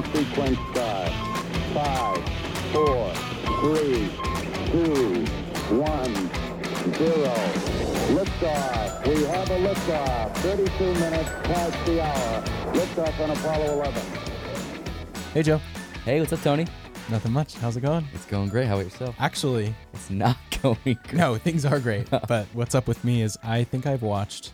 Ignition sequence start. Five, four, three, two, one, zero. Liftoff. We have a liftoff. 32 minutes past the hour. Liftoff on Apollo 11. Hey, Joe. Hey, what's up, Tony? Nothing much. How's it going? It's going great. How about yourself? Actually, It's not going great. no, things are great. but what's up with me is I think I've watched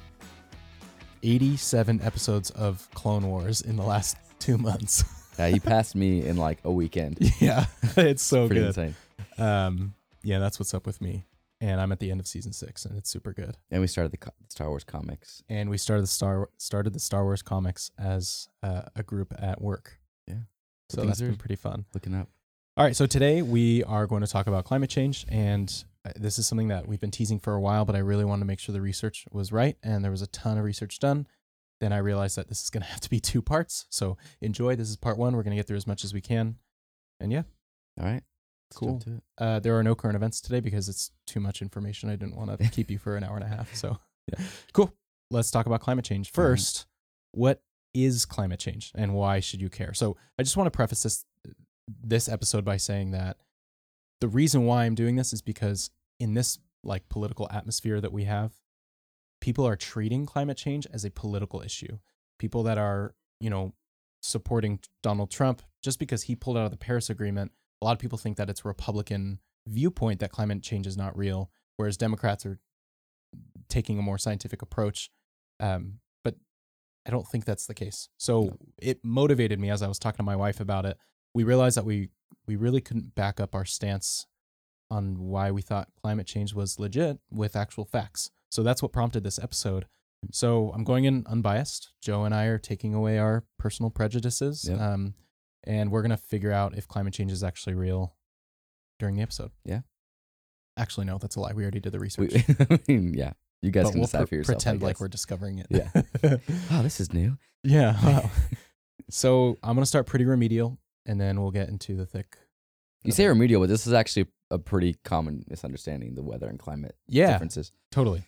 87 episodes of Clone Wars in the last two months. Yeah, he passed me in like a weekend. yeah, it's so Pretty good. insane. Um, yeah, that's what's up with me. And I'm at the end of season six, and it's super good. And we started the co- Star Wars comics. And we started the Star started the Star Wars comics as uh, a group at work. Yeah. So Things that's been pretty fun. Looking up. All right, so today we are going to talk about climate change, and uh, this is something that we've been teasing for a while, but I really wanted to make sure the research was right, and there was a ton of research done. Then I realized that this is going to have to be two parts. So enjoy. This is part one. We're going to get through as much as we can, and yeah, All right. Cool. jump to it. uh, there are no current events today because it's too much information. I didn't want to keep you for an hour and a half. So Yeah. cool. Let's talk about climate change first. What is climate change, and why should you care? So I just want to preface this this episode by saying that the reason why I'm doing this is because in this like political atmosphere that we have, people are treating climate change as a political issue. People that are, you know, supporting Donald Trump just because he pulled out of the Paris Agreement, a lot of people think that it's a Republican viewpoint that climate change is not real, whereas Democrats are taking a more scientific approach. Um, but I don't think that's the case. So No. it motivated me as I was talking to my wife about it. We realized that we we really couldn't back up our stance on why we thought climate change was legit with actual facts. So that's what prompted this episode. So I'm going in unbiased. Joe and I are taking away our personal prejudices, Yep. um, and we're gonna figure out if climate change is actually real during the episode. Yeah. Actually, no, that's a lie. We already did the research. We, I mean, yeah. You guys but can we'll decide pre- for yourself. Pretend like we're discovering it. Yeah. Oh, this is new. yeah. Wow. so I'm gonna start pretty remedial, and then we'll get into the thick. You say remedial, but this is actually a pretty common misunderstanding the weather and climate Yeah, differences. totally.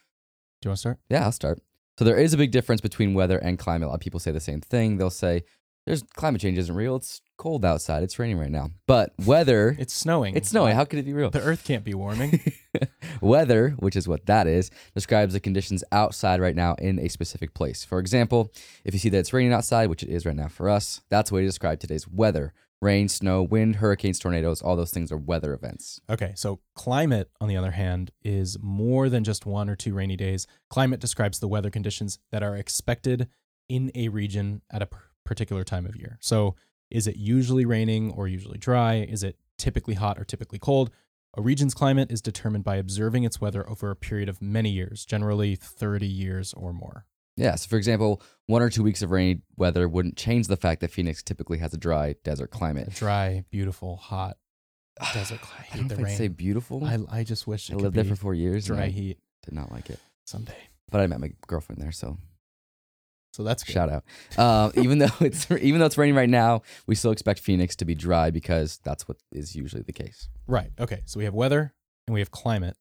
Do you want to start? Yeah, I'll start. So there is a big difference between weather and climate. A lot of people say the same thing. They'll say, "There's climate change isn't real. It's cold outside. It's raining right now." But weather, It's snowing. it's snowing. How could it be real? The Earth can't be warming. Weather, which is what that is, describes the conditions outside right now in a specific place. For example, if you see that it's raining outside, which it is right now for us, that's a way to describe today's weather. Rain, snow, wind, hurricanes, tornadoes, all those things are weather events. Okay, so climate, on the other hand, is more than just one or two rainy days. Climate describes the weather conditions that are expected in a region at a particular time of year. So, is it usually raining or usually dry? Is it typically hot or typically cold? A region's climate is determined by observing its weather over a period of many years, generally 30 years or more. Yeah, so for example, one or two weeks of rainy weather wouldn't change the fact that Phoenix typically has a dry desert A climate. dry, beautiful, hot desert climate. I don't the rain. say beautiful. I, I, I just wish it could lived there for four years. dry I heat Did not like it. someday. But I met my girlfriend there, so So that's good. shout out. Uh, even though it's even though it's raining right now, we still expect Phoenix to be dry because that's what is usually the case. Right. Okay. So we have weather and we have climate.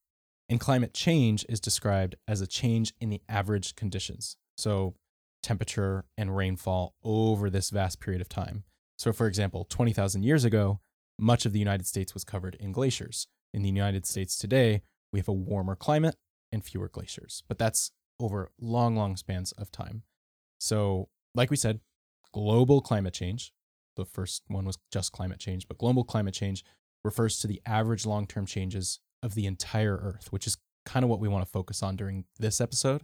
And climate change is described as a change in the average conditions. So temperature and rainfall over this vast period of time. So, for example, 20,000 years ago, much of the United States was covered in glaciers. In the United States today, we have a warmer climate and fewer glaciers, but that's over long, long spans of time. So, like we said, global climate change, the first one was just climate change, but global climate change refers to the average long term changes of the entire Earth, which is kind of what we want to focus on during this episode.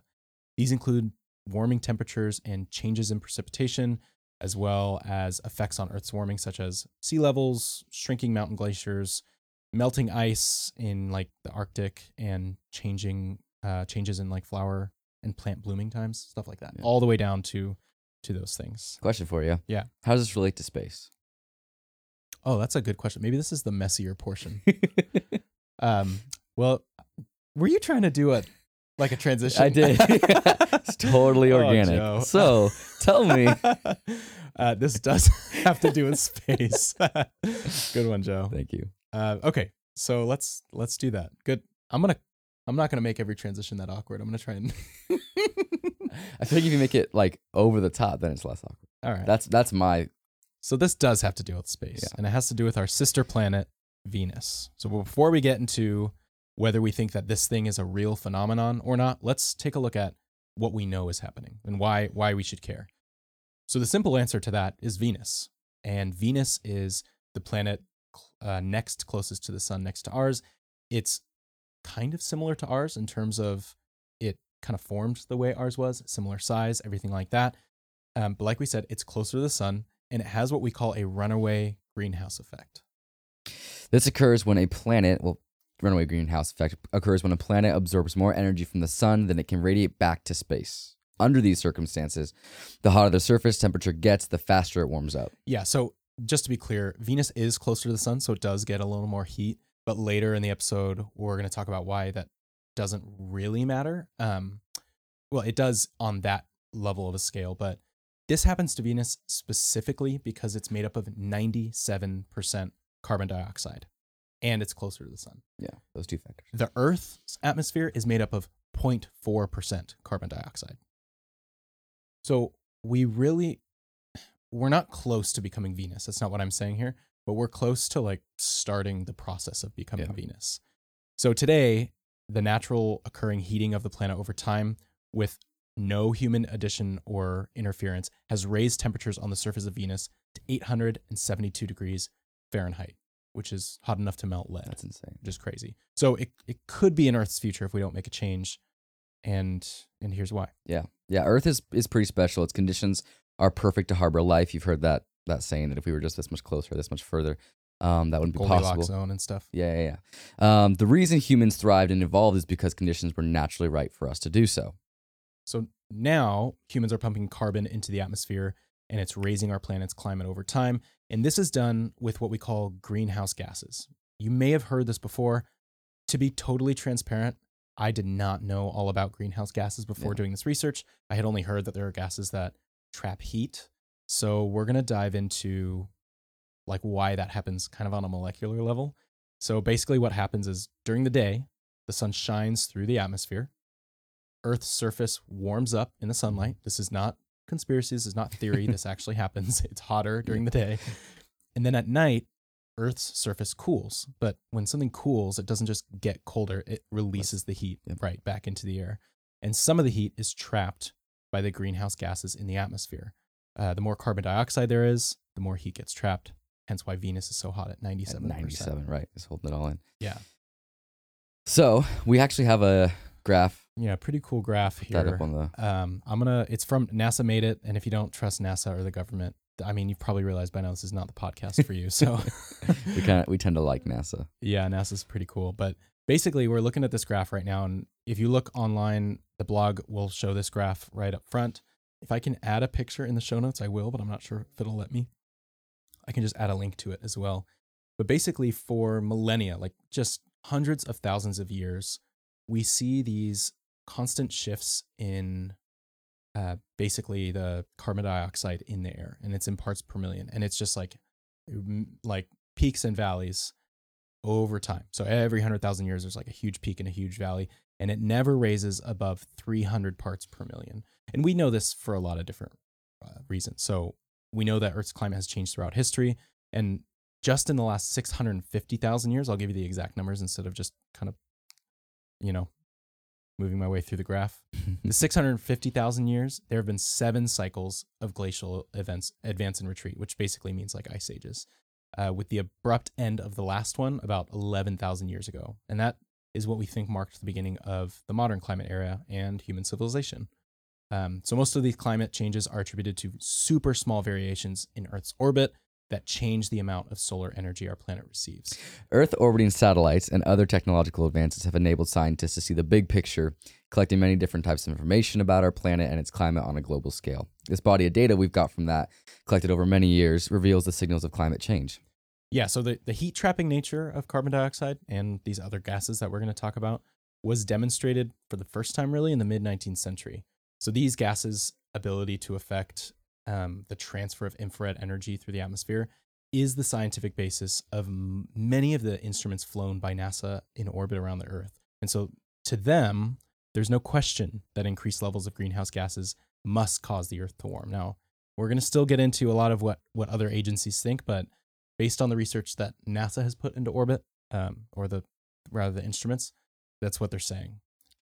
These include warming temperatures and changes in precipitation, as well as effects on Earth's warming, such as sea levels, shrinking mountain glaciers, melting ice in like the Arctic, and changing uh, changes in like flower and plant blooming times, stuff like that, Yeah. all the way down to to those things. Question for you. Yeah. How does this relate to space? Oh, that's a good question. Maybe this is the messier portion. Um, well, were you trying to do a like a transition? I did. it's totally Oh, organic. Joe. so tell me. uh, this does have to do with space. Good one, Joe. Thank you. Uh, okay, so let's let's do that. Good. I'm gonna. I'm not gonna make every transition that awkward. I'm gonna try and. I think if you make it like over the top, then it's less awkward. All right. That's that's my So this does have to do with space, Yeah. and it has to do with our sister planet, Venus. So before we get into whether we think that this thing is a real phenomenon or not, let's take a look at what we know is happening and why why we should care. So the simple answer to that is Venus, and Venus is the planet uh, next closest to the sun, next to ours. It's kind of similar to ours in terms of it kind of formed the way ours was, similar size, everything like that. Um, but like we said, it's closer to the sun, and it has what we call a runaway greenhouse effect. This occurs when a planet, well, runaway greenhouse effect occurs when a planet absorbs more energy from the sun than it can radiate back to space. Under these circumstances, the hotter the surface temperature gets, the faster it warms up. Yeah. So just to be clear, Venus is closer to the sun, so it does get a little more heat. But later in the episode, we're going to talk about why that doesn't really matter. Um, well, it does on that level of a scale, but this happens to Venus specifically because it's made up of 97% carbon dioxide and it's closer to the sun. Yeah, those two factors. The Earth's atmosphere is made up of 0.4% carbon dioxide. So we really, we're not close to becoming Venus. That's not what I'm saying here, but we're close to like starting the process of becoming Yeah. Venus. So today, the natural occurring heating of the planet over time with no human addition or interference has raised temperatures on the surface of Venus to 872 degrees Fahrenheit, which is hot enough to melt lead That's insane. just crazy. So it, it could be in Earth's future if we don't make a change. And and here's why. Yeah, yeah. Earth is is pretty special. Its conditions are perfect to harbor life. You've heard that that saying that if we were just this much closer, this much further, um, that wouldn't be Goldilocks possible. zone and stuff. Yeah, yeah, yeah. Um, the reason humans thrived and evolved is because conditions were naturally right for us to do so. So now humans are pumping carbon into the atmosphere and it's raising our planet's climate over time. And this is done with what we call greenhouse gases. You may have heard this before. To be totally transparent, I did not know all about greenhouse gases before Yeah. doing this research. I had only heard that there are gases that trap heat. So we're going to dive into like why that happens kind of on a molecular level. So basically what happens is during the day, the sun shines through the atmosphere. Earth's surface warms up in the sunlight. This is not conspiracy, this is not theory. this actually happens. It's hotter during the day. And then at night, Earth's surface cools. But when something cools, it doesn't just get colder, it releases the heat Yep. right back into the air. And some of the heat is trapped by the greenhouse gases in the atmosphere. Uh, the more carbon dioxide there is, the more heat gets trapped. Hence why Venus is so hot at 97%. At 97, right? It's holding it all in. Yeah. So we actually have a graph Yeah, pretty cool graph Put that here. up on the. Um, I'm gonna. It's from NASA made it, and if you don't trust NASA or the government, I mean, you've probably realized by now this is not the podcast for you. So, we kind of we tend to like NASA. yeah, NASA's pretty cool. But basically, we're looking at this graph right now, and if you look online, the blog will show this graph right up front. If I can add a picture in the show notes, I will, but I'm not sure if it'll let me. I can just add a link to it as well. But basically, for millennia, like just hundreds of thousands of years, we see these constant shifts in uh, basically the carbon dioxide in the air, and it's in parts per million, and it's just like like peaks and valleys over time. So every hundred thousand years, there's like a huge peak and a huge valley, and it never raises above 300 parts per million. And we know this for a lot of different uh, reasons. So we know that Earth's climate has changed throughout history, and just in the last 650,000 years, I'll give you the exact numbers instead of just kind of, you know, moving my way through the graph. The 650,000 years, there have been seven cycles of glacial events, advance and retreat, which basically means like ice ages, uh, with the abrupt end of the last one about 11,000 years ago. And that is what we think marked the beginning of the modern climate era and human civilization. Um, so most of these climate changes are attributed to super small variations in Earth's orbit that change the amount of solar energy our planet receives. Earth orbiting satellites and other technological advances have enabled scientists to see the big picture, collecting many different types of information about our planet and its climate on a global scale. This body of data we've got from that, collected over many years, reveals the signals of climate change. Yeah, so the, the heat trapping nature of carbon dioxide and these other gases that we're going to talk about was demonstrated for the first time really in the mid 19th century. So these gases' ability to affect um, the transfer of infrared energy through the atmosphere is the scientific basis of m- many of the instruments flown by NASA in orbit around the Earth. And so to them, there's no question that increased levels of greenhouse gases must cause the Earth to warm. Now, we're going to still get into a lot of what what other agencies think, but based on the research that NASA has put into orbit, um, or the rather the instruments, that's what they're saying.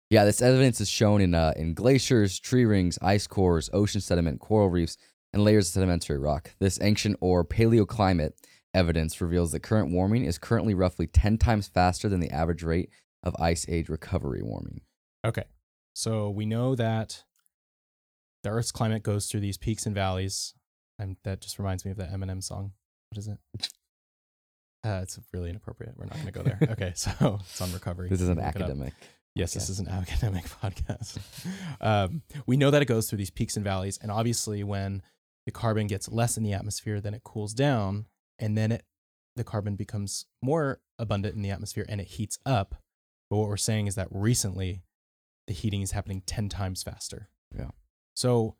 Yeah, this evidence is shown in uh, in glaciers, tree rings, ice cores, ocean sediment, coral reefs, and layers of sedimentary rock. This ancient or paleoclimate evidence reveals that current warming is currently roughly 10 times faster than the average rate of ice age recovery warming. Okay. So we know that the Earth's climate goes through these peaks and valleys. And that just reminds me of that Eminem song. What is it? Uh, it's really inappropriate. We're not going to go there. Okay. So it's on recovery. This is an academic. Yes, this is an academic podcast. um, we know that it goes through these peaks and valleys, and obviously, when the carbon gets less in the atmosphere, then it cools down, and then it the carbon becomes more abundant in the atmosphere, and it heats up. But what we're saying is that recently, the heating is happening ten times faster. Yeah. So,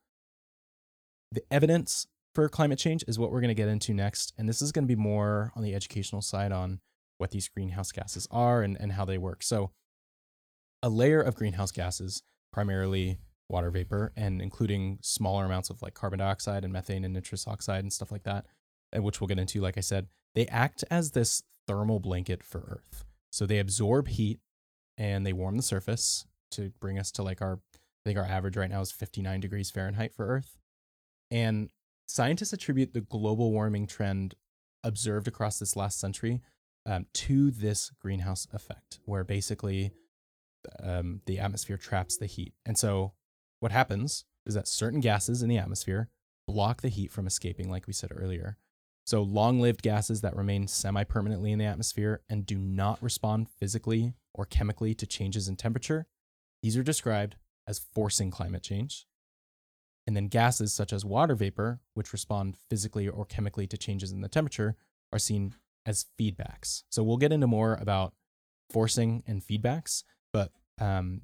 the evidence for climate change is what we're going to get into next, and this is going to be more on the educational side on what these greenhouse gases are and, and how they work. So, a layer of greenhouse gases, primarily water vapor, and including smaller amounts of like carbon dioxide and methane and nitrous oxide and stuff like that, which we'll get into, like I said, they act as this thermal blanket for Earth. So they absorb heat and they warm the surface to bring us to like our, I think our average right now is 59 degrees Fahrenheit for Earth. And scientists attribute the global warming trend observed across this last century um, to this greenhouse effect, where basically um, the atmosphere traps the heat. And so what happens is that certain gases in the atmosphere block the heat from escaping, like we said earlier. So long lived gases that remain semi permanently in the atmosphere and do not respond physically or chemically to changes in temperature, these are described as forcing climate change. And then gases such as water vapor, which respond physically or chemically to changes in the temperature, are seen as feedbacks. So we'll get into more about forcing and feedbacks, but um,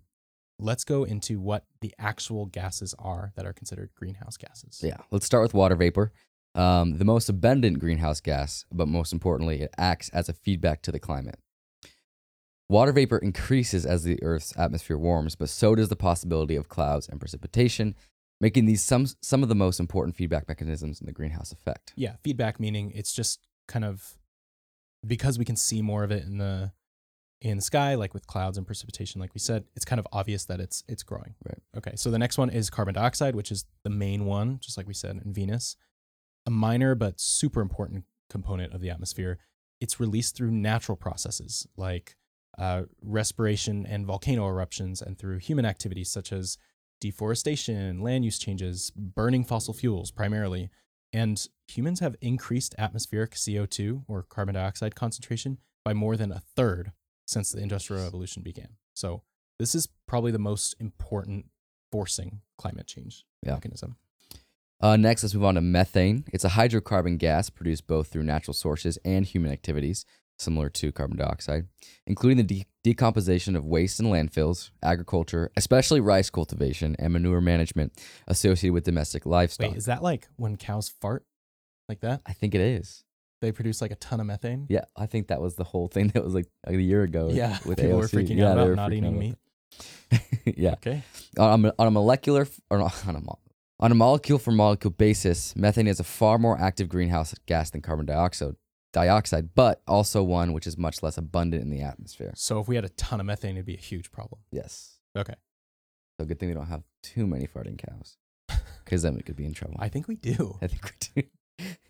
let's go into what the actual gases are that are considered greenhouse gases. Yeah, let's start with water vapor. Um, the most abundant greenhouse gas, but most importantly, it acts as a feedback to the climate. Water vapor increases as the Earth's atmosphere warms, but so does the possibility of clouds and precipitation, making these some, some of the most important feedback mechanisms in the greenhouse effect. Yeah, feedback meaning it's just kind of because we can see more of it in the in the sky, like with clouds and precipitation, like we said, it's kind of obvious that it's it's growing. Right. Okay. So the next one is carbon dioxide, which is the main one, just like we said in Venus. A minor but super important component of the atmosphere. It's released through natural processes like uh, respiration and volcano eruptions, and through human activities such as deforestation, land use changes, burning fossil fuels primarily. And humans have increased atmospheric CO2 or carbon dioxide concentration by more than a third since the Industrial Revolution began. So, this is probably the most important forcing climate change Yeah. mechanism. Uh, next, let's move on to methane. It's a hydrocarbon gas produced both through natural sources and human activities, similar to carbon dioxide, including the de- decomposition of waste in landfills, agriculture, especially rice cultivation, and manure management associated with domestic livestock. Wait, is that like when cows fart like that? I think it is. They produce like a ton of methane? Yeah, I think that was the whole thing that was like a year ago. Yeah, with people were freaking Yeah, out about not eating meat. yeah. Okay. on a, on a molecular or on a on a molecule for molecule basis, methane is a far more active greenhouse gas than carbon dioxide, dioxide, but also one which is much less abundant in the atmosphere. So if we had a ton of methane, it'd be a huge problem. Yes. Okay. So good thing we don't have too many farting cows, because then we could be in trouble. I think we do. I think we do.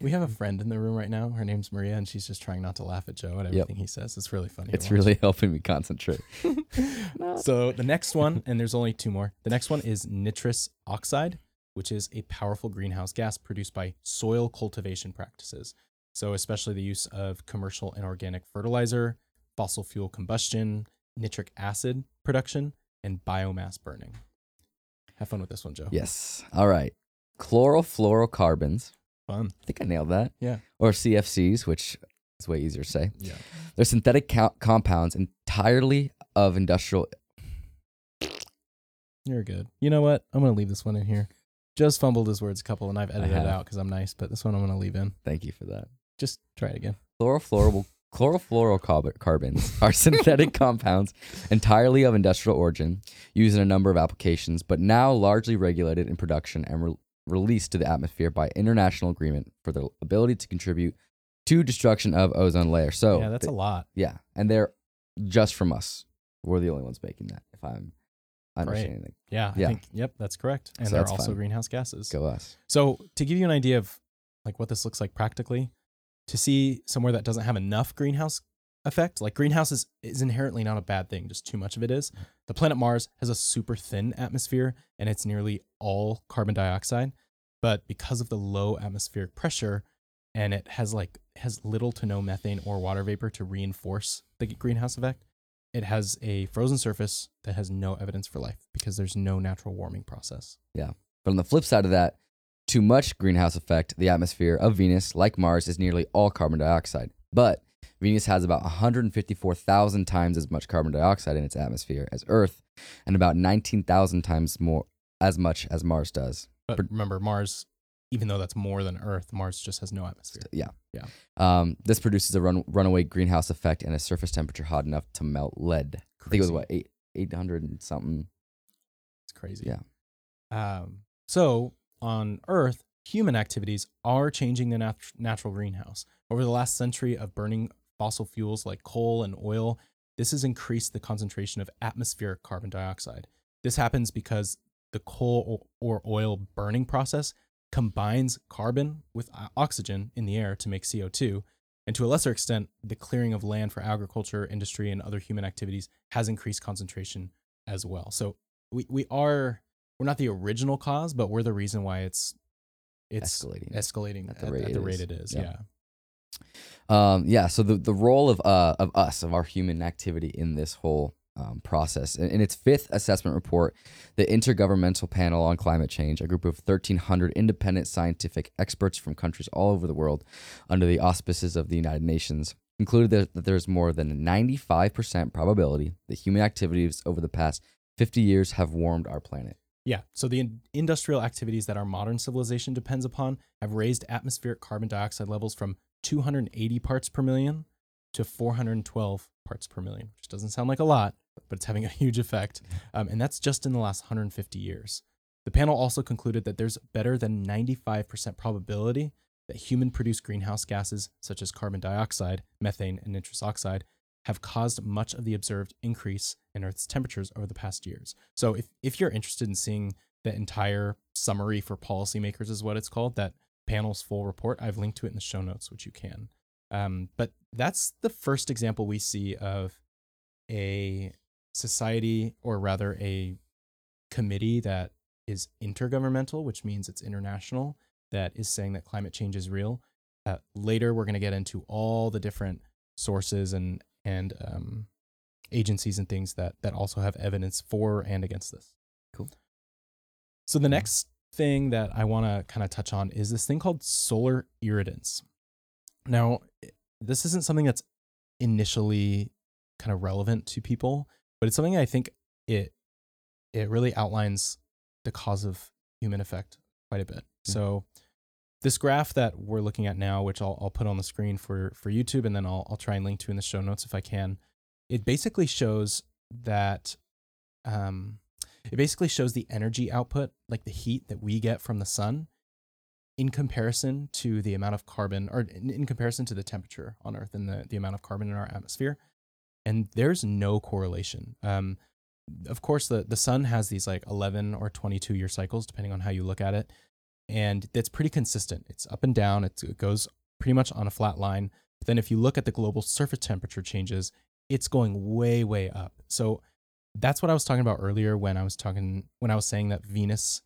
We have a friend in the room right now. Her name's Maria, and she's just trying not to laugh at Joe at everything he says. It's really funny. It's really helping me concentrate. so the next one, and there's only two more. The next one is nitrous oxide, which is a powerful greenhouse gas produced by soil cultivation practices. So especially the use of commercial and organic fertilizer, fossil fuel combustion, nitric acid production, and biomass burning. Have fun with this one, Joe. Yes. All right. Chlorofluorocarbons. Fun. I think I nailed that. Yeah. Or CFCs, which is way easier to say. Yeah. They're synthetic co- compounds entirely of industrial. You're good. You know what? I'm gonna leave this one in here. Just fumbled his words a couple, and I've edited it out because I'm nice. But this one I'm gonna leave in. Thank you for that. Just try it again. Chlorofluorable chlorofluorocarbons are synthetic compounds entirely of industrial origin, used in a number of applications, but now largely regulated in production and re- released to the atmosphere by international agreement for their ability to contribute to destruction of ozone layer. So yeah, that's th- a lot. yeah, and they're just from us. We're the only ones making that. If I'm understanding it, Yeah, Yeah. I think yep, that's correct. And So they're also greenhouse gases. go us. So to give you an idea of like what this looks like practically, to see somewhere that doesn't have enough greenhouse effect, like greenhouse is, is inherently not a bad thing, just too much of it is. Mm-hmm. The planet Mars has a super thin atmosphere and it's nearly all carbon dioxide. But because of the low atmospheric pressure and it has like has little to no methane or water vapor to reinforce the greenhouse effect, it has a frozen surface that has no evidence for life because there's no natural warming process. Yeah. But on the flip side of that, too much greenhouse effect, the atmosphere of Venus, like Mars, is nearly all carbon dioxide. But Venus has about 154,000 times as much carbon dioxide in its atmosphere as Earth, and about 19,000 times more as much as Mars does. But remember, Mars, even though that's more than Earth, Mars just has no atmosphere. Yeah. Yeah. Um, this produces a run, runaway greenhouse effect and a surface temperature hot enough to melt lead. I think it was Crazy. what eight eight hundred and something. It's crazy. Yeah. Um, so on Earth, human activities are changing the nat- natural greenhouse. Over the last century of burning fossil fuels like coal and oil, this has increased the concentration of atmospheric carbon dioxide. This happens because the coal or oil burning process combines carbon with uh, oxygen in the air to make CO2. And to a lesser extent, the clearing of land for agriculture, industry, and other human activities has increased concentration as well. So we, we are we're not the original cause, but we're the reason why it's it's Escalating. escalating At at the the rate it the rate is. it is. Yeah. Yeah. Um, yeah. So the, the role of uh, of us of our human activity in this whole um, process in, in its fifth assessment report, the Intergovernmental Panel on Climate Change, a group of 1,300 independent scientific experts from countries all over the world, under the auspices of the United Nations, concluded that, that there's more than a 95% probability that human activities over the past 50 years have warmed our planet. Yeah. So the in- industrial activities that our modern civilization depends upon have raised atmospheric carbon dioxide levels from 280 parts per million to 412 parts per million, which doesn't sound like a lot, but it's having a huge effect. Um, and that's just in the last 150 years. The panel also concluded that there's better than 95% probability that human produced greenhouse gases such as carbon dioxide, methane, and nitrous oxide have caused much of the observed increase in Earth's temperatures over the past years. So if, if you're interested in seeing the entire summary for policymakers is what it's called, that panel's full report, I've linked to it in the show notes, which you can. Um, but that's the first example we see of a society, or rather a committee that is intergovernmental, which means it's international, that is saying that climate change is real. Uh, later, we're going to get into all the different sources and and um, agencies and things that that also have evidence for and against this. Cool. So the next thing that I want to kind of touch on is this thing called solar irradiance. Now, this isn't something that's initially kind of relevant to people, but it's something I think it it really outlines the cause of human effect quite a bit. Yeah. So this graph that we're looking at now, which I'll, I'll put on the screen for, for YouTube and then I'll, I'll try and link to in the show notes if I can, it basically shows that um, it basically shows the energy output, like the heat that we get from the sun, in comparison to the amount of carbon, or in, in comparison to the temperature on Earth and the, the amount of carbon in our atmosphere. And there's no correlation. Um, of course, the, the sun has these like 11 or 22 year cycles, depending on how you look at it. And that's pretty consistent. It's up and down, it's, it goes pretty much on a flat line. But then if you look at the global surface temperature changes, it's going way, way up. So that's what I was talking about earlier when I was talking when I was saying that Venus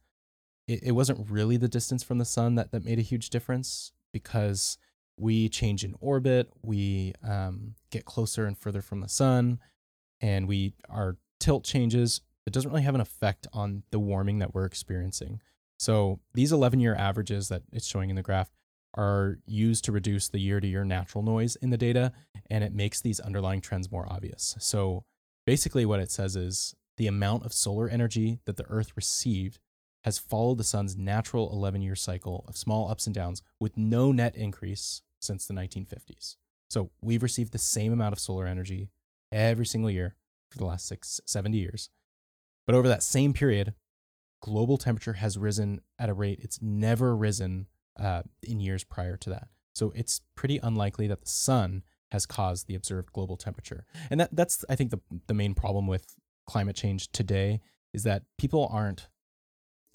it, it wasn't really the distance from the sun that, that made a huge difference because we change in orbit, we um, get closer and further from the sun, and we our tilt changes. It doesn't really have an effect on the warming that we're experiencing. So these 11 year averages that it's showing in the graph are used to reduce the year to year natural noise in the data, and it makes these underlying trends more obvious. So basically, what it says is the amount of solar energy that the Earth received has followed the sun's natural 11 year cycle of small ups and downs with no net increase since the 1950s. So we've received the same amount of solar energy every single year for the last six, 70 years. But over that same period, global temperature has risen at a rate it's never risen uh, in years prior to that. So it's pretty unlikely that the sun has caused the observed global temperature. And that that's I think the the main problem with climate change today is that people aren't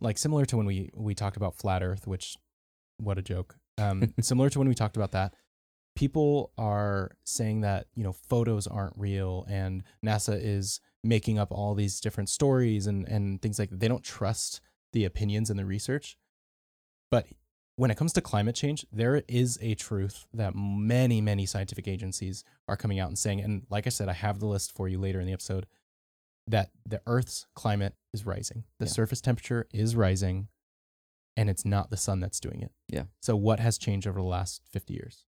like similar to when we we talked about flat earth which what a joke. Um similar to when we talked about that people are saying that, you know, photos aren't real and NASA is making up all these different stories and and things like that. They don't trust the opinions and the research. But when it comes to climate change, there is a truth that many, many scientific agencies are coming out and saying. And like I said, I have the list for you later in the episode that the Earth's climate is rising. The Yeah. surface temperature is rising, and it's not the sun that's doing it. Yeah. So, what has changed over the last 50 years?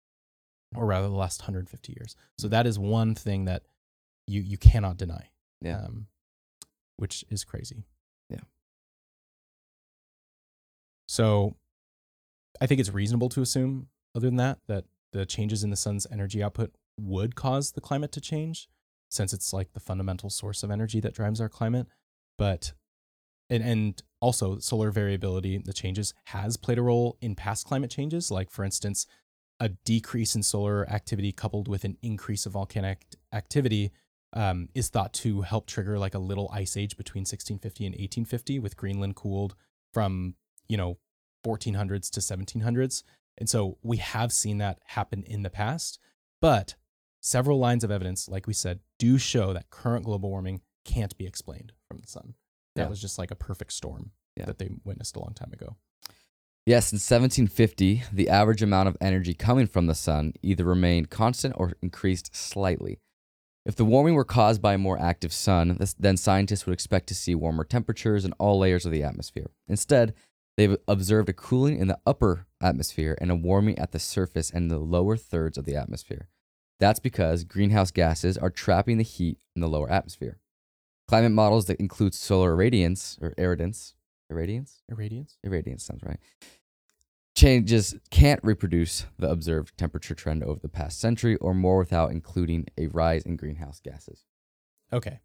Or rather, the last 150 years. So, that is one thing that you, you cannot deny, Yeah. um, which is crazy. Yeah. So, I think it's reasonable to assume, other than that, that the changes in the sun's energy output would cause the climate to change, since it's like the fundamental source of energy that drives our climate. But and and also solar variability, the changes has played a role in past climate changes. Like for instance, a decrease in solar activity coupled with an increase of volcanic activity um, is thought to help trigger like a little ice age between 1650 and 1850, with Greenland cooled from you know 1400s to 1700s. And so we have seen that happen in the past, but several lines of evidence, like we said, do show that current global warming can't be explained from the sun. That Yeah. was just like a perfect storm Yeah. that they witnessed a long time ago. Yes, in 1750, the average amount of energy coming from the sun either remained constant or increased slightly. If the warming were caused by a more active sun, this- then scientists would expect to see warmer temperatures in all layers of the atmosphere. Instead, they've observed a cooling in the upper atmosphere and a warming at the surface and the lower thirds of the atmosphere. That's because greenhouse gases are trapping the heat in the lower atmosphere. Climate models that include solar irradiance or irradiance, irradiance, Irradiance? irradiance sounds right. Changes can't reproduce the observed temperature trend over the past century or more without including a rise in greenhouse gases. Okay.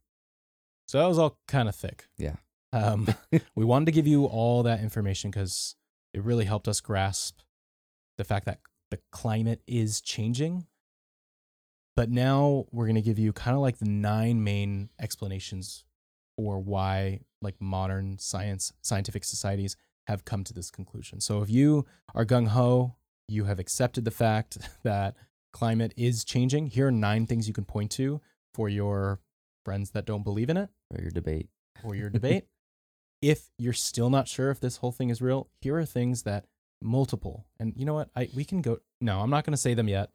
So that was all kind of thick. Yeah. Um, we wanted to give you all that information because it really helped us grasp the fact that the climate is changing. But now we're going to give you kind of like the nine main explanations for why like modern science scientific societies have come to this conclusion. So if you are gung ho, you have accepted the fact that climate is changing. Here are nine things you can point to for your friends that don't believe in it Or your debate. or your debate. If you're still not sure if this whole thing is real, here are things that multiple and you know what? I we can go no, I'm not going to say them yet.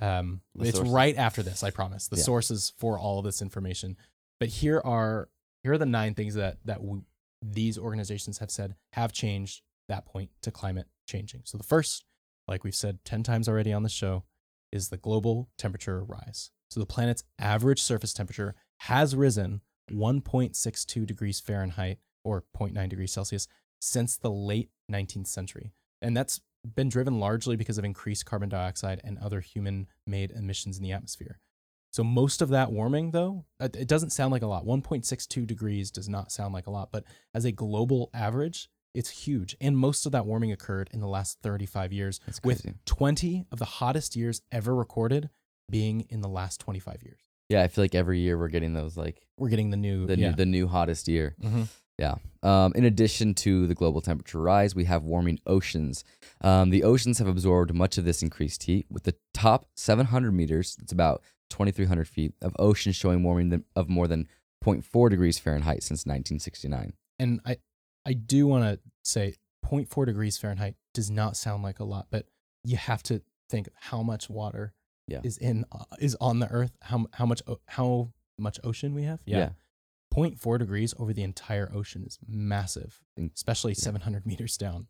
Um The it's sources. right after this, I promise. The Yeah. sources for all of this information. But here are here are the nine things that that we, these organizations have said have changed that point to climate changing. So the first, like we've said 10 times already on the show, is the global temperature rise. So the planet's average surface temperature has risen 1.62 degrees Fahrenheit or 0.9 degrees Celsius since the late 19th century. And that's been driven largely because of increased carbon dioxide and other human made emissions in the atmosphere. So most of that warming, though, it it doesn't sound like a lot. 1.62 degrees does not sound like a lot, but as a global average, it's huge. And most of that warming occurred in the last 35 years, with 20 of the hottest years ever recorded being in the last 25 years. Yeah, I feel like every year we're getting those like We're getting the new, the yeah. new the new hottest year. Mhm. Yeah. Um, in addition to the global temperature rise, we have warming oceans. Um, the oceans have absorbed much of this increased heat, with the top 700 meters, it's about 2,300 feet, of ocean showing warming of more than 0.4 degrees Fahrenheit since 1969. and I I do want to say 0.4 degrees Fahrenheit does not sound like a lot, but you have to think how much water Yeah. is in uh, is on the earth, how how much how much ocean we have. Yeah. 0.4 degrees over the entire ocean is massive, especially yeah. 700 meters down.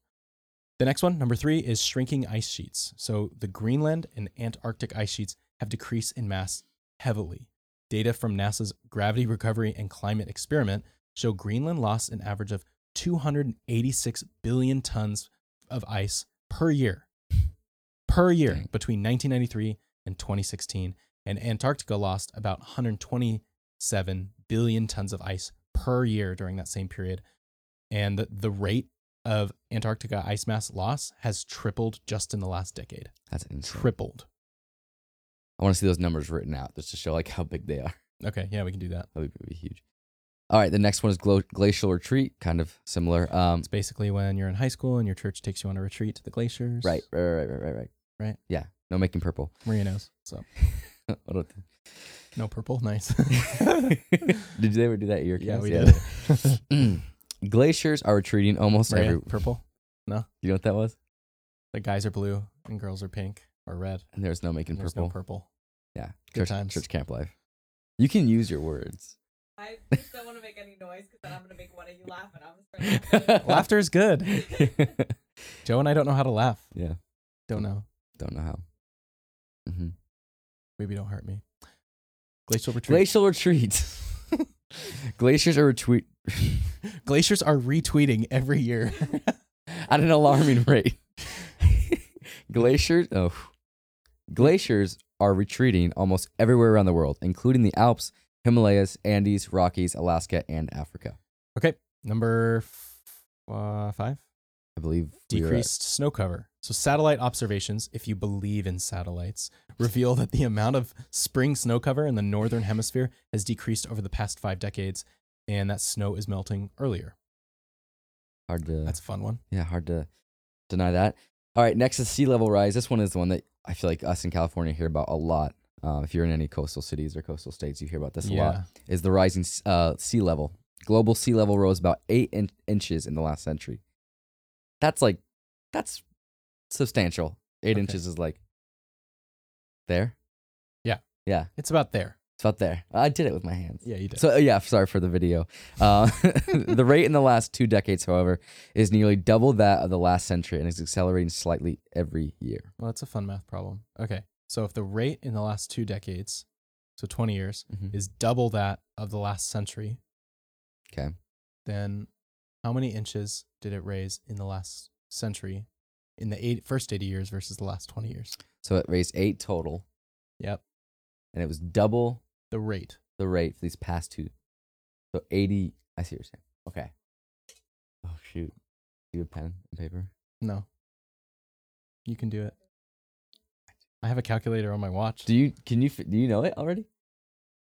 The next one, number 3 is shrinking ice sheets. So the Greenland and Antarctic ice sheets have decreased in mass heavily. Data from NASA's Gravity Recovery and Climate Experiment show Greenland lost an average of 286 billion tons of ice per year. Per year Dang. between 1993 and 2016. And Antarctica lost about 127 billion tons of ice per year during that same period. and the, the rate of Antarctica ice mass loss has tripled just in the last decade. That's insane. Tripled. I want to see those numbers written out just to show like how big they are. Okay, yeah, we can do that. That would be huge. All right, the next one is glo- glacial retreat, kind of similar. Um, It's basically when you're in high school and your church takes you on a retreat to the glaciers. right, right, right, right, right, right. Right. Yeah. No making purple. Maria knows. So no purple. Nice. did you ever do that at your yeah, class? we did. did. Glaciers are retreating almost Maria, every. purple. No? You know what that was? The guys are blue and girls are pink or red. And there's no making And There's purple. no purple. Yeah. Good church, times. Church camp life. You can use your words. I just don't want to make any noise because then I'm gonna make one of you laugh and I'm gonna. Laughter is good. Joe and I don't know how to laugh. yeah. Don't know. Don't know how. hmm Maybe don't hurt me. Glacial retreat. Glacial retreat. Glaciers are retweet Glaciers are retweeting every year. at an alarming rate. Glaciers, oh, glaciers are retreating almost everywhere around the world, including the Alps, Himalayas, Andes, Rockies, Alaska, and Africa. okay, number f- uh, five. I believe we Decreased snow cover. So satellite observations, if you believe in satellites, reveal that the amount of spring snow cover in the northern hemisphere has decreased over the past five decades, and that snow is melting earlier. hard to That's a fun one. yeah hard to deny that. All right, next is sea level rise. This one is the one that I feel like us in California hear about a lot. Um, if you're in any coastal cities or coastal states, you hear about this a lot. Is the rising uh, sea level? Global sea level rose about eight in- inches in the last century. That's like, that's substantial. Eight Okay. inches is like there. Yeah. yeah, It's about there. it's about there. I did it with my hands. Yeah, you did. So uh, yeah, sorry for the video. Uh, the rate in the last two decades, however, is nearly double that of the last century and is accelerating slightly every year. well, that's a fun math problem. Okay. So if the rate in the last two decades, so 20 years, Mhm. is double that of the last century, Okay, then how many inches did it raise in the last century in the eight, first 80 years versus the last 20 years? so it raised eight total, Yep. and it was double The rate. the rate for these past two. So eighty. I see what you're saying. Okay. Oh shoot. Do you have a pen and paper? No. You can do it. I have a calculator on my watch. Do you? Can you? Do you know it already?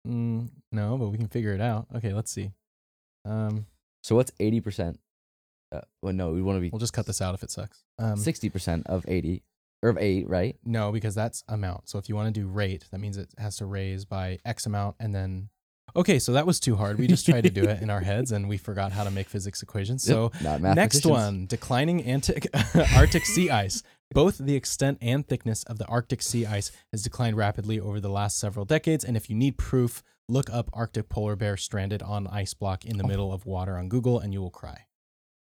Mm, no, but we can figure it out. Okay, let's see. Um, So what's eighty percent? Uh, well, no, we want to be we'll just cut this out if it sucks. Um, sixty percent of eighty or of eight, right? No, because that's amount. So if you want to do rate, that means it has to raise by X amount and then. Okay, so that was too hard. We just tried to do it in our heads and we forgot how to make physics equations. So not next mathematicians. one declining Antic- Arctic sea ice. Both the extent and thickness of the Arctic sea ice has declined rapidly over the last several decades. And if you need proof, look up Arctic polar bear stranded on ice block in the Oh. middle of water on Google and you will cry.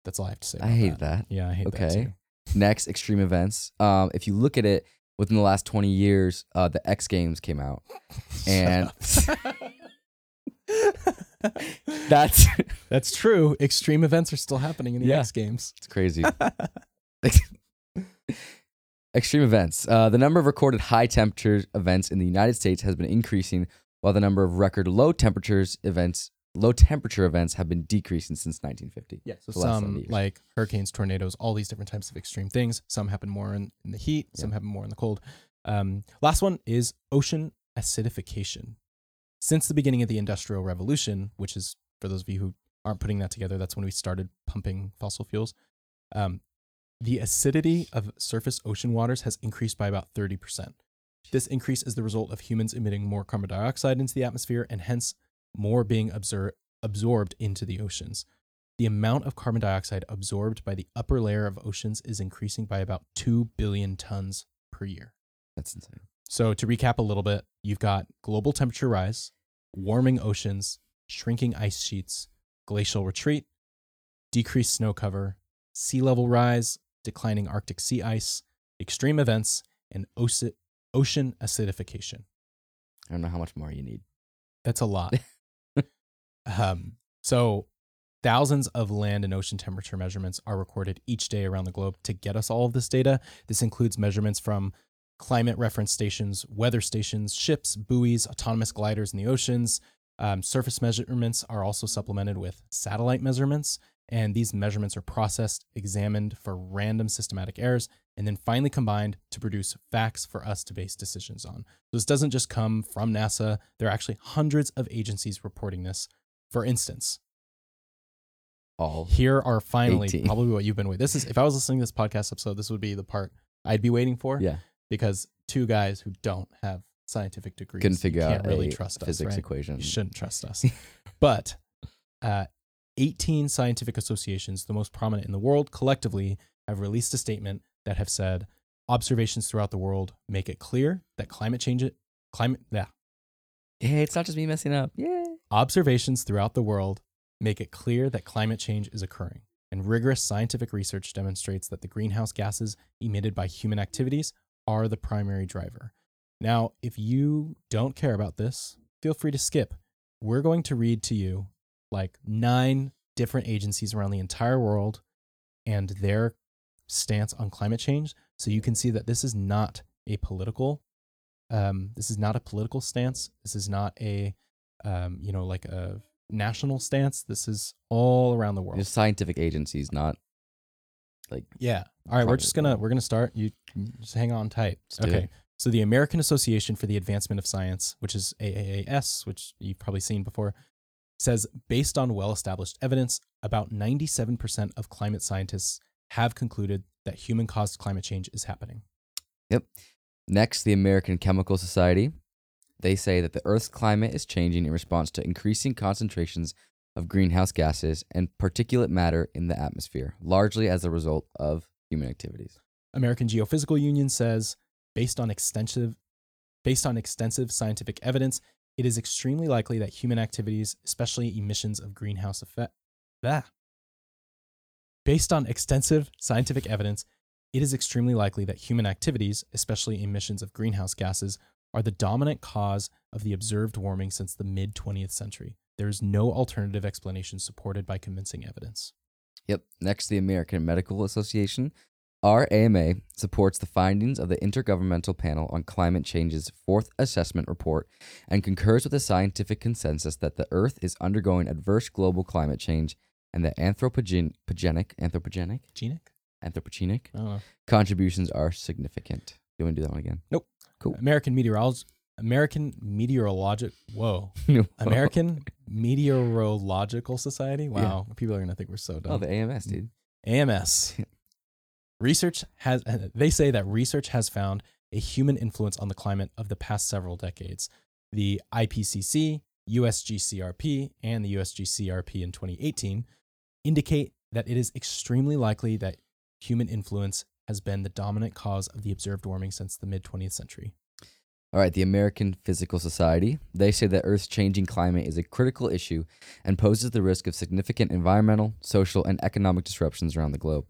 That's all I have to say. I hate that. Yeah, I hate that Okay. Next, extreme events. Um, if you look at it within the last twenty years, uh, the X Games came out, and that's That's true. Extreme events are still happening in the Yeah. X Games. it's crazy. Extreme events. Uh, the number of recorded high temperature events in the United States has been increasing, while the number of record low temperatures events, low temperature events, have been decreasing since 1950. Yeah. So the last 70 some like hurricanes, tornadoes, all these different types of extreme things. Some happen more in, in the heat. Some Yeah. happen more in the cold. Um, last one is ocean acidification. Since the beginning of the Industrial Revolution, which is for those of you who aren't putting that together, that's when we started pumping fossil fuels. Um, the acidity of surface ocean waters has increased by about 30%. This increase is the result of humans emitting more carbon dioxide into the atmosphere and hence more being absor- absorbed into the oceans. The amount of carbon dioxide absorbed by the upper layer of oceans is increasing by about 2 billion tons per year. That's insane. So, to recap a little bit, you've got global temperature rise, warming oceans, shrinking ice sheets, glacial retreat, decreased snow cover, sea level rise, declining Arctic sea ice, extreme events, and oce- ocean acidification. I don't know how much more you need. That's a lot. um, so, thousands of land and ocean temperature measurements are recorded each day around the globe to get us all of this data. This includes measurements from climate reference stations, weather stations, ships, buoys, autonomous gliders in the oceans. Um, surface measurements are also supplemented with satellite measurements And these measurements are processed, examined for random systematic errors, and then finally combined to produce facts for us to base decisions on. So this doesn't just come from NASA. There are actually hundreds of agencies reporting this. For instance, All here are finally 18. probably what you've been waiting. This is if I was listening to this podcast episode, this would be the part I'd be waiting for. yeah Because two guys who don't have scientific degrees couldn't figure can't really a trust us, physics right? equation. You shouldn't trust us. but uh, 18 scientific associations, the most prominent in the world, collectively have released a statement that have said observations throughout the world make it clear that climate change, it climate, yeah, Yeah, it's not just me messing up. Yeah. observations throughout the world make it clear that climate change is occurring. And rigorous scientific research demonstrates that the greenhouse gases emitted by human activities are the primary driver. Now, if you don't care about this, feel free to skip. We're going to read to you like nine different agencies around the entire world and their stance on climate change so you can see that this is not a political um, this is not a political stance this is not a um, you know like a national stance this is all around the world There's scientific agencies, not like yeah. All right, we're just gonna we're gonna start. You just hang on tight. Let's okay. So the American Association for the Advancement of Science, which is AAAS, which you've probably seen before, says based on well-established evidence, about 97% of climate scientists have concluded that human-caused climate change is happening. Yep. Next, the American Chemical Society. They say that the Earth's climate is changing in response to increasing concentrations of greenhouse gases and particulate matter in the atmosphere, largely as a result of human activities. American Geophysical Union says, based on extensive, based on extensive scientific evidence, it is extremely likely that human activities, especially emissions of greenhouse effect, ah. Based on extensive scientific evidence, it is extremely likely that human activities, especially emissions of greenhouse gases, are the dominant cause of the observed warming since the mid 20th century. There is no alternative explanation supported by convincing evidence. Yep. Next, the American Medical Association. Our AMA supports the findings of the Intergovernmental Panel on Climate Change's fourth assessment report and concurs with the scientific consensus that the Earth is undergoing adverse global climate change and the anthropogenic, anthropogenic, Genic? anthropogenic I don't know. contributions are significant. Do you want to do that one again? Nope. Cool. American meteorolog American meteorologic whoa. American Meteorological Society. Wow, people are gonna think we're so dumb. Oh, the AMS, dude. AMS. research has uh, they say that research has found a human influence on the climate of the past several decades. The IPCC, USGCRP, and the USGCRP in 2018 indicate that it is extremely likely that human influence has been the dominant cause of the observed warming since the mid 20th century. All right, the American Physical Society. They say that Earth's changing climate is a critical issue and poses the risk of significant environmental, social, and economic disruptions around the globe.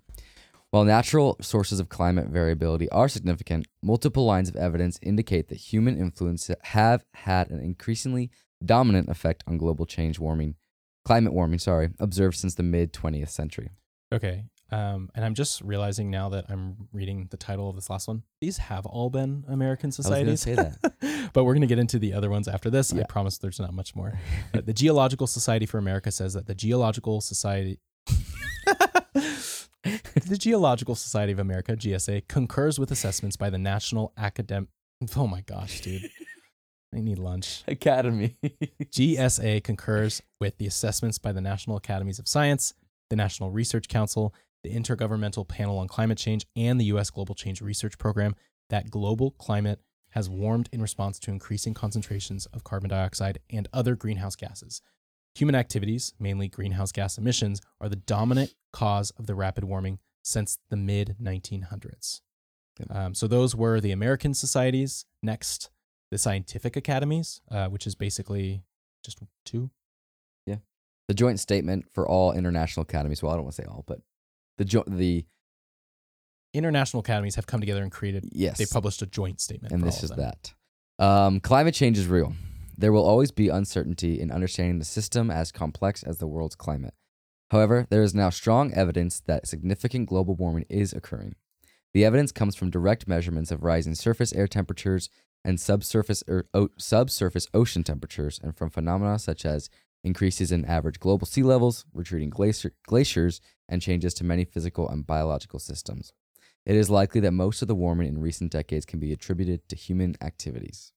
While natural sources of climate variability are significant, multiple lines of evidence indicate that human influence have had an increasingly dominant effect on global change warming, climate warming, sorry, observed since the mid 20th century. Okay. Um, and I'm just realizing now that I'm reading the title of this last one. These have all been American societies. say that. but we're going to get into the other ones after this. I promise there's not much more. The Geological Society for America says that the Geological Society. the Geological Society of America, GSA, concurs with assessments by the National Academic. Oh my gosh, dude. I need lunch. Academy. GSA concurs with the assessments by the National Academies of Science, the National Research Council, the Intergovernmental Panel on Climate Change, and the U.S. Global Change Research Program that global climate has warmed in response to increasing concentrations of carbon dioxide and other greenhouse gases. Human activities, mainly greenhouse gas emissions, are the dominant cause of the rapid warming since the mid 1900s. Um, so those were the American societies. Next, the scientific academies, uh, which is basically just two. Yeah, the joint statement for all international academies. Well, I don't want to say all, but the jo- the International academies have come together and created. yes, They published a joint statement. and this is that. Um, climate change is real. There will always be uncertainty in understanding the system as complex as the world's climate. However, there is now strong evidence that significant global warming is occurring. The evidence comes from direct measurements of rising surface air temperatures and subsurface, er, o- subsurface ocean temperatures, and from phenomena such as increases in average global sea levels, retreating glacier, glaciers, and changes to many physical and biological systems. It is likely that most of the warming in recent decades can be attributed to human activities.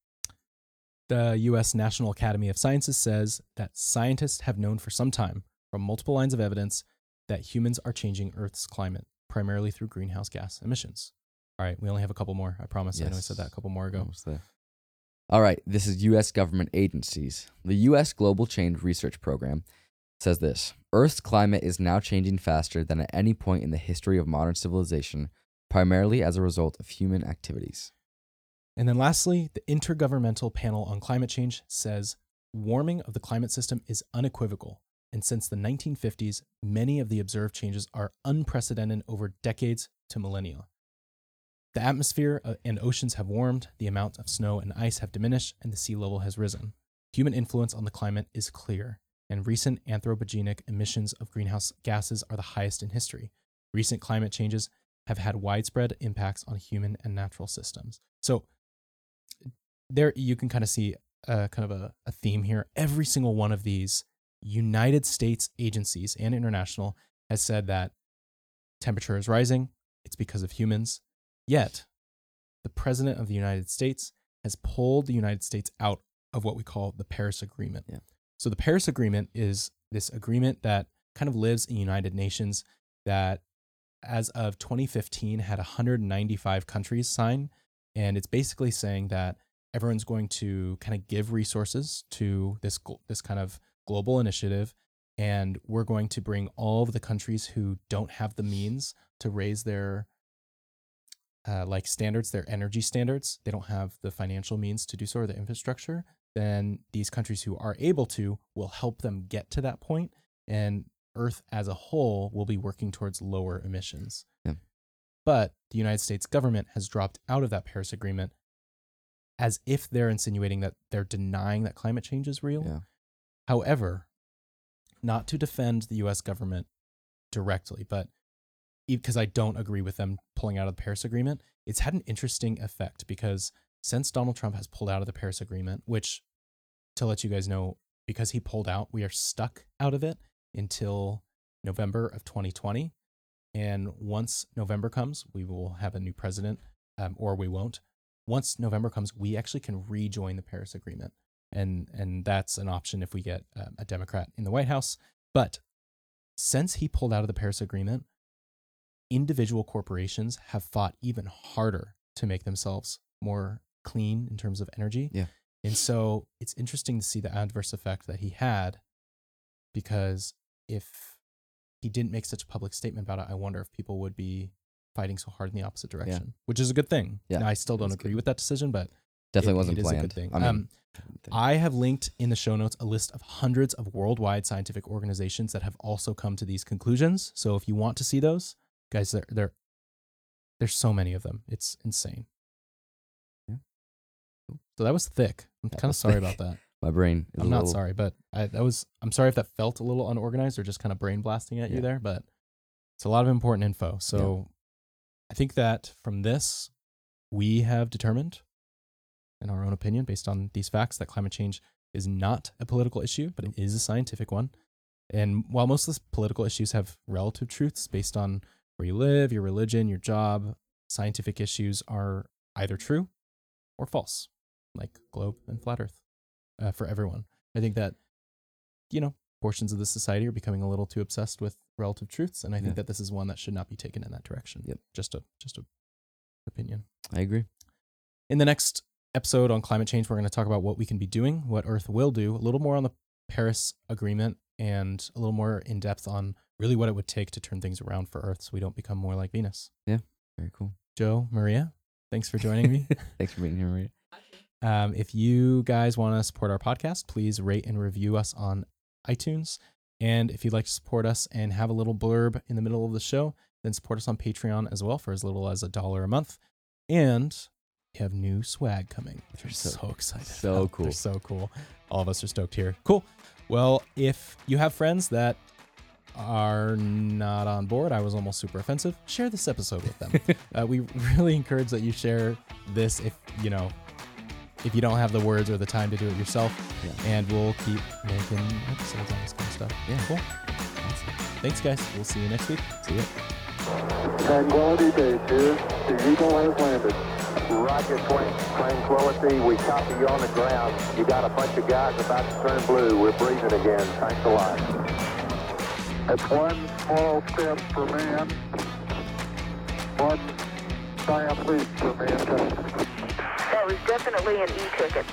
The U.S. National Academy of Sciences says that scientists have known for some time, from multiple lines of evidence, that humans are changing Earth's climate, primarily through greenhouse gas emissions. All right, we only have a couple more. I promise. I know I said that a couple more ago. All right, this is U.S. government agencies. The U.S. Global Change Research Program says this Earth's climate is now changing faster than at any point in the history of modern civilization, primarily as a result of human activities. And then lastly, the Intergovernmental Panel on Climate Change says warming of the climate system is unequivocal. And since the 1950s, many of the observed changes are unprecedented over decades to millennia. The atmosphere uh, and oceans have warmed, the amount of snow and ice have diminished, and the sea level has risen. Human influence on the climate is clear, and recent anthropogenic emissions of greenhouse gases are the highest in history. Recent climate changes have had widespread impacts on human and natural systems. So, there you can kind of see uh, kind of a, a theme here. Every single one of these United States agencies and international has said that temperature is rising. It's because of humans. Yet, the president of the United States has pulled the United States out of what we call the Paris Agreement. Yeah. So, the Paris Agreement is this agreement that kind of lives in United Nations that, as of 2015, had 195 countries sign. And it's basically saying that everyone's going to kind of give resources to this this kind of global initiative and we're going to bring all of the countries who don't have the means to raise their uh, like standards their energy standards they don't have the financial means to do so or the infrastructure then these countries who are able to will help them get to that point and earth as a whole will be working towards lower emissions Yeah. but the united states government has dropped out of that paris agreement as if they're insinuating that they're denying that climate change is real. Yeah. However, not to defend the US government directly, but because I don't agree with them pulling out of the Paris Agreement, it's had an interesting effect because since Donald Trump has pulled out of the Paris Agreement, which to let you guys know, because he pulled out, we are stuck out of it until November of 2020. And once November comes, we will have a new president, um, or we won't once November comes, we actually can rejoin the Paris Agreement, and and that's an option if we get um, a Democrat in the White House. But since he pulled out of the Paris Agreement, individual corporations have fought even harder to make themselves more clean in terms of energy. Yeah. and so it's interesting to see the adverse effect that he had, because if he didn't make such a public statement about it, I wonder if people would be fighting so hard in the opposite direction, which is a good thing. Yeah, Now, I still don't agree good. with that decision, but Definitely it- wasn't it is a good thing. I mean, um, I have linked in the show notes a list of hundreds of worldwide scientific organizations that have also come to these conclusions. So if you want to see those, guys, there there there's so many of them. It's insane. Yeah. So that was thick. I'm kind of sorry thick. about that. my brain is I'm not little- sorry, but I that was I'm sorry if that felt a little unorganized or just kind of brain blasting at Yeah. you there, but it's a lot of important info. So I think that from this we have determined in our own opinion based on these facts that climate change is not a political issue, but it is a scientific one. And while most of the political issues have relative truths based on where you live, your religion, your job, scientific issues are either true or false, like globe and flat earth uh, for everyone. I think that, you know, portions of the society are becoming a little too obsessed with relative truths. And I think Yeah. that this is one that should not be taken in that direction. Yep. Just a, just a opinion. I agree. In the next episode on climate change, we're going to talk about what we can be doing, what Earth will do, a little more on the Paris Agreement, and a little more in depth on really what it would take to turn things around for Earth so we don't become more like Venus. Yeah. Very cool. Joe, Maria, thanks for joining me. Thanks for being here, Maria. Um, if you guys want to support our podcast, please rate and review us on iTunes. And if you'd like to support us and have a little blurb in the middle of the show, then support us on Patreon as well for as little as a dollar a month. And we have new swag coming, we're So- so, excited. so about. cool. They're so cool. All of us are stoked here. Cool. Well, if you have friends that are not on board, I was almost super offensive, share this episode with them. uh, we really encourage that you share this if, you know, if you don't have the words or the time to do it yourself. Yeah. And we'll keep making episodes on this kind of stuff. Yeah. Cool. Thanks, guys. We'll see you next week. See ya. Tranquility Base here. The Eagle has landed. Roger, Twin. Tranquility, we copy you on the ground. You got a bunch of guys about to turn blue. We're breathing again. Thanks a lot. That's one small step for man, one giant leap for mankind. That was definitely an e-ticket.